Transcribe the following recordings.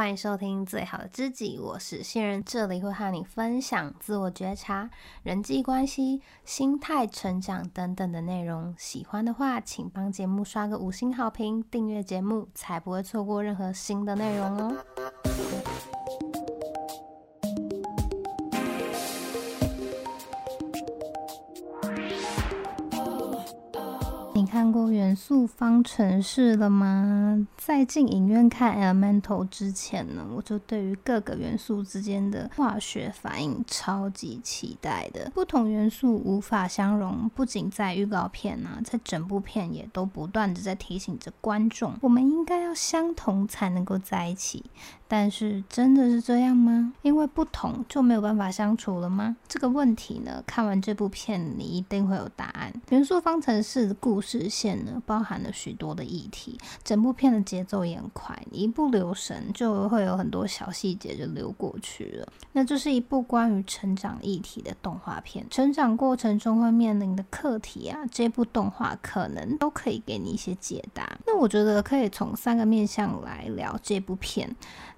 欢迎收听最好的知己，我是新人，这里会和你分享自我觉察、人际关系、心态成长等等的内容。喜欢的话，请帮节目刷个五星好评，订阅节目，才不会错过任何新的内容哦。看过元素方程式了吗？在进影院看 Elemental 之前呢，我就对于各个元素之间的化学反应超级期待的。不同元素无法相容，不仅在预告片啊，在整部片也都不断的在提醒着观众，我们应该要相同才能够在一起。但是真的是这样吗？因为不同就没有办法相处了吗？这个问题呢，看完这部片你一定会有答案。元素方程式的故事线呢，包含了许多的议题，整部片的节奏也很快，你一不留神就会有很多小细节就溜过去了。那这是一部关于成长议题的动画片，成长过程中会面临的课题啊，这部动画可能都可以给你一些解答。那我觉得可以从三个面向来聊这部片。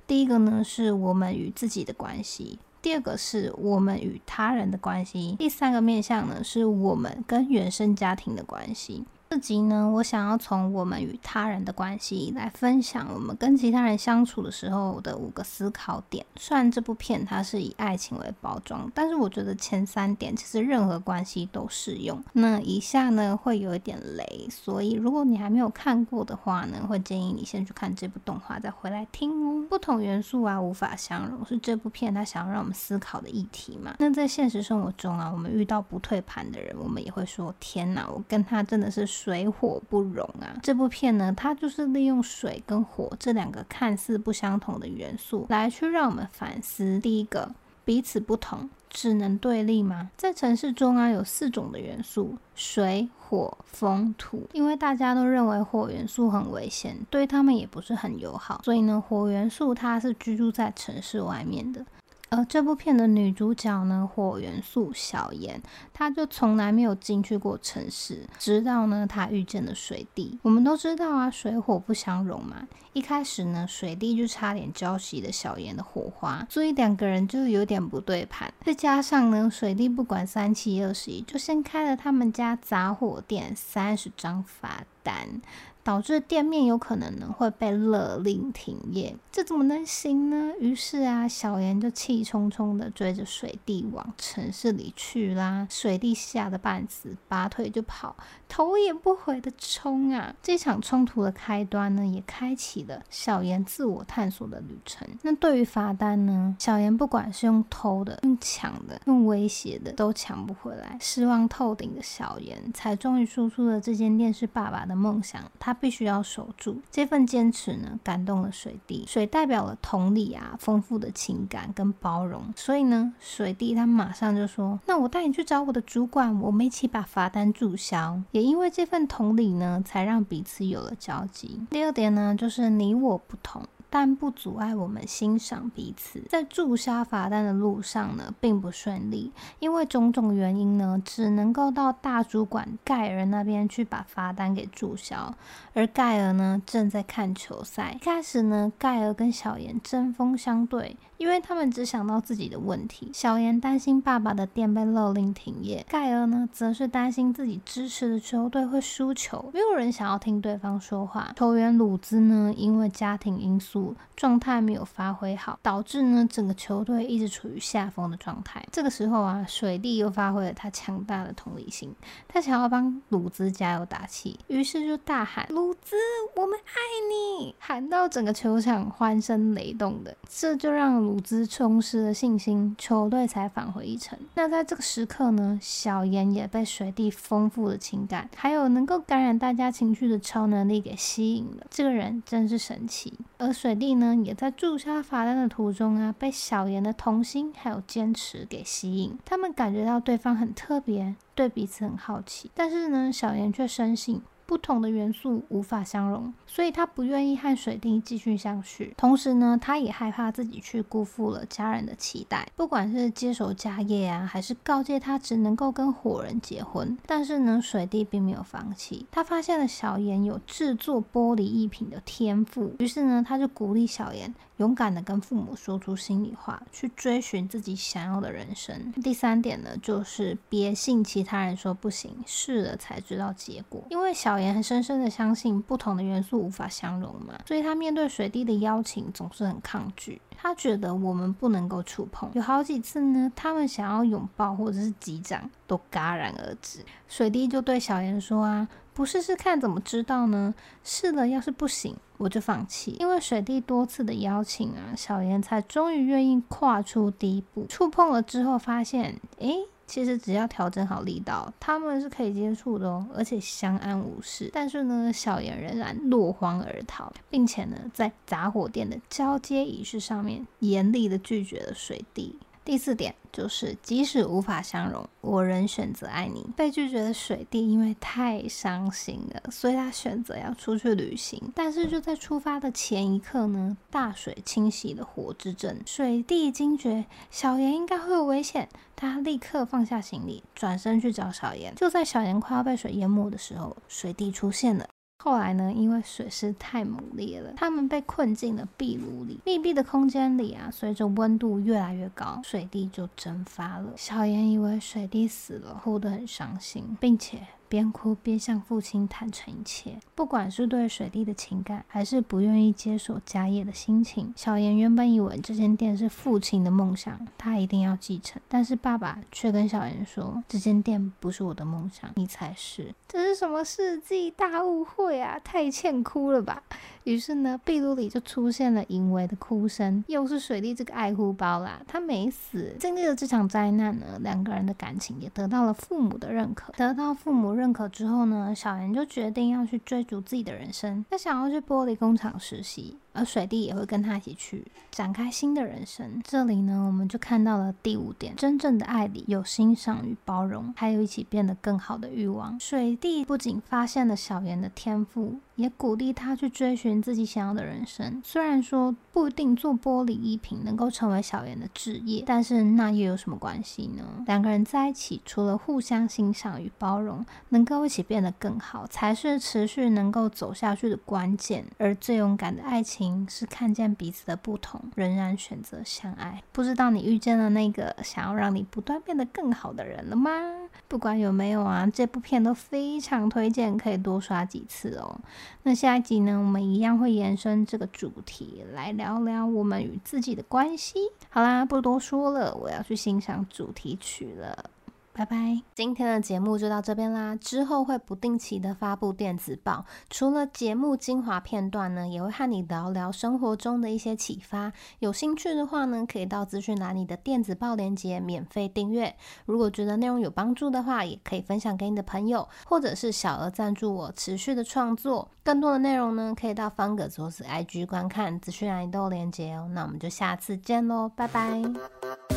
第一个呢，是我们与自己的关系；第二个是我们与他人的关系；第三个面向呢，是我们跟原生家庭的关系。这集呢，我想要从我们与他人的关系来分享我们跟其他人相处的时候的五个思考点。虽然这部片它是以爱情为包装，但是我觉得前三点其实任何关系都适用。那以下呢会有一点雷，所以如果你还没有看过的话呢，会建议你先去看这部动画再回来听哦。不同元素啊无法相容，是这部片它想要让我们思考的议题嘛？那在现实生活中啊，我们遇到不退盘的人，我们也会说：天哪，我跟他真的是。水火不容啊！这部片呢，它就是利用水跟火这两个看似不相同的元素，来去让我们反思。第一个，彼此不同，只能对立吗？在城市中啊，有四种的元素：水、火、风、土。因为大家都认为火元素很危险，对他们也不是很友好，所以呢，火元素它是居住在城市外面的。而这部片的女主角呢，火元素小妍，他就从来没有进去过城市，直到呢他遇见了水弟。我们都知道啊，水火不相容嘛。一开始呢，水弟就差点浇熄了小妍的火花，所以两个人就有点不对盘。再加上呢，水弟不管三七二十一，就先开了他们家杂货店三十张罚单。导致店面有可能呢会被勒令停业，这怎么能行呢？于是啊，小妍就气冲冲的追着水弟往城市里去啦。水水弟吓得半死，拔腿就跑，头也不回的冲啊！这场冲突的开端呢，也开启了小妍自我探索的旅程。那对于罚单呢，小妍不管是用偷的、用抢的、用威胁的，都抢不回来。失望透顶的小妍，才终于说出了这间店是爸爸的梦想。他。他必须要守住这份坚持呢，感动了水弟。水代表了同理啊，丰富的情感跟包容。所以呢，水弟他马上就说：“那我带你去找我的主管，我们一起把罚单注销。”也因为这份同理呢，才让彼此有了交集。第二点呢，就是你我不同。但不阻碍我们欣赏彼此。在注销罚单的路上呢，并不顺利，因为种种原因呢，只能够到大主管盖尔那边去把罚单给注销。而盖尔呢，正在看球赛。开始呢，盖尔跟小妍针锋相对，因为他们只想到自己的问题。小妍担心爸爸的店被勒令停业，盖尔呢，则是担心自己支持的球队会输球。没有人想要听对方说话。球员鲁兹呢，因为家庭因素。状态没有发挥好，导致呢整个球队一直处于下风的状态。这个时候啊，水弟又发挥了他强大的同理心，他想要帮鲁兹加油打气，于是就大喊：“鲁兹，我们爱你！”喊到整个球场欢声雷动的，这就让鲁兹充实了信心，球队才返回一城。那在这个时刻呢，小妍也被水弟丰富的情感，还有能够感染大家情绪的超能力给吸引了。这个人真是神奇，而水。水弟呢，也在注销罚单的途中啊，被小妍的童心还有坚持给吸引。他们感觉到对方很特别，对彼此很好奇。但是呢，小妍却深信不同的元素无法相容，所以他不愿意和水滴继续相续。同时呢，他也害怕自己去辜负了家人的期待，不管是接手家业啊，还是告诫他只能够跟火人结婚。但是呢，水滴并没有放弃，他发现了小妍有制作玻璃艺品的天赋，于是呢，他就鼓励小妍勇敢的跟父母说出心里话，去追寻自己想要的人生。第三点呢，就是别信其他人说不行，试了才知道结果，因为小。也很深深的相信不同的元素无法相容嘛，所以他面对水滴的邀请总是很抗拒。他觉得我们不能够触碰，有好几次呢，他们想要拥抱或者是击掌都戛然而止。水滴就对小妍说啊，不试试看怎么知道呢？试了要是不行，我就放弃。因为水滴多次的邀请啊，小妍才终于愿意跨出第一步，触碰了之后发现，诶。其实只要调整好力道，他们是可以接触的哦，而且相安无事。但是呢，小妍仍然落荒而逃，并且呢，在杂货店的交接仪式上面严厉的拒绝了水滴。第四点就是，即使无法相容，我仍选择爱你。被拒绝的水弟因为太伤心了，所以他选择要出去旅行。但是就在出发的前一刻呢，大水侵袭了火之镇，水弟惊觉小妍应该会有危险，他立刻放下行李，转身去找小妍。就在小妍快要被水淹没的时候，水弟出现了。后来呢，因为水势太猛烈了，他们被困进了壁炉里。密闭的空间里啊，随着温度越来越高，水滴就蒸发了。小妍以为水滴死了，哭得很伤心，并且。边哭边向父亲坦诚一切，不管是对水利的情感，还是不愿意接手家业的心情。小妍原本以为这间店是父亲的梦想，他一定要继承。但是爸爸却跟小妍说：“这间店不是我的梦想，你才是。”这是什么世纪大误会啊！太欠哭了吧！于是呢，壁炉里就出现了淫秽的哭声，又是水利这个爱哭包啦。他没死，经历了这场灾难呢，两个人的感情也得到了父母的认可。得到父母认可之后呢，小妍就决定要去追逐自己的人生，他想要去玻璃工厂实习。而水弟也会跟他一起去展开新的人生。这里呢，我们就看到了第五点：真正的爱里有欣赏与包容，还有一起变得更好的欲望。水弟不仅发现了小妍的天赋，也鼓励他去追寻自己想要的人生。虽然说不一定做玻璃艺品能够成为小妍的职业，但是那又有什么关系呢？两个人在一起，除了互相欣赏与包容，能够一起变得更好，才是持续能够走下去的关键。而最勇敢的爱情。是看见彼此的不同，仍然选择相爱。不知道你遇见了那个想要让你不断变得更好的人了吗？不管有没有啊，这部片都非常推荐，可以多刷几次哦。那下一集呢，我们一样会延伸这个主题，来聊聊我们与自己的关系。好啦，不多说了，我要去欣赏主题曲了。拜拜，今天的节目就到这边啦。之后会不定期的发布电子报，除了节目精华片段呢，也会和你聊聊生活中的一些启发。有兴趣的话呢，可以到资讯栏里的电子报链接免费订阅。如果觉得内容有帮助的话，也可以分享给你的朋友，或者是小额赞助我持续的创作。更多的内容呢，可以到方格子 IG 观看，资讯栏里都有链接哦。那我们就下次见喽，拜拜。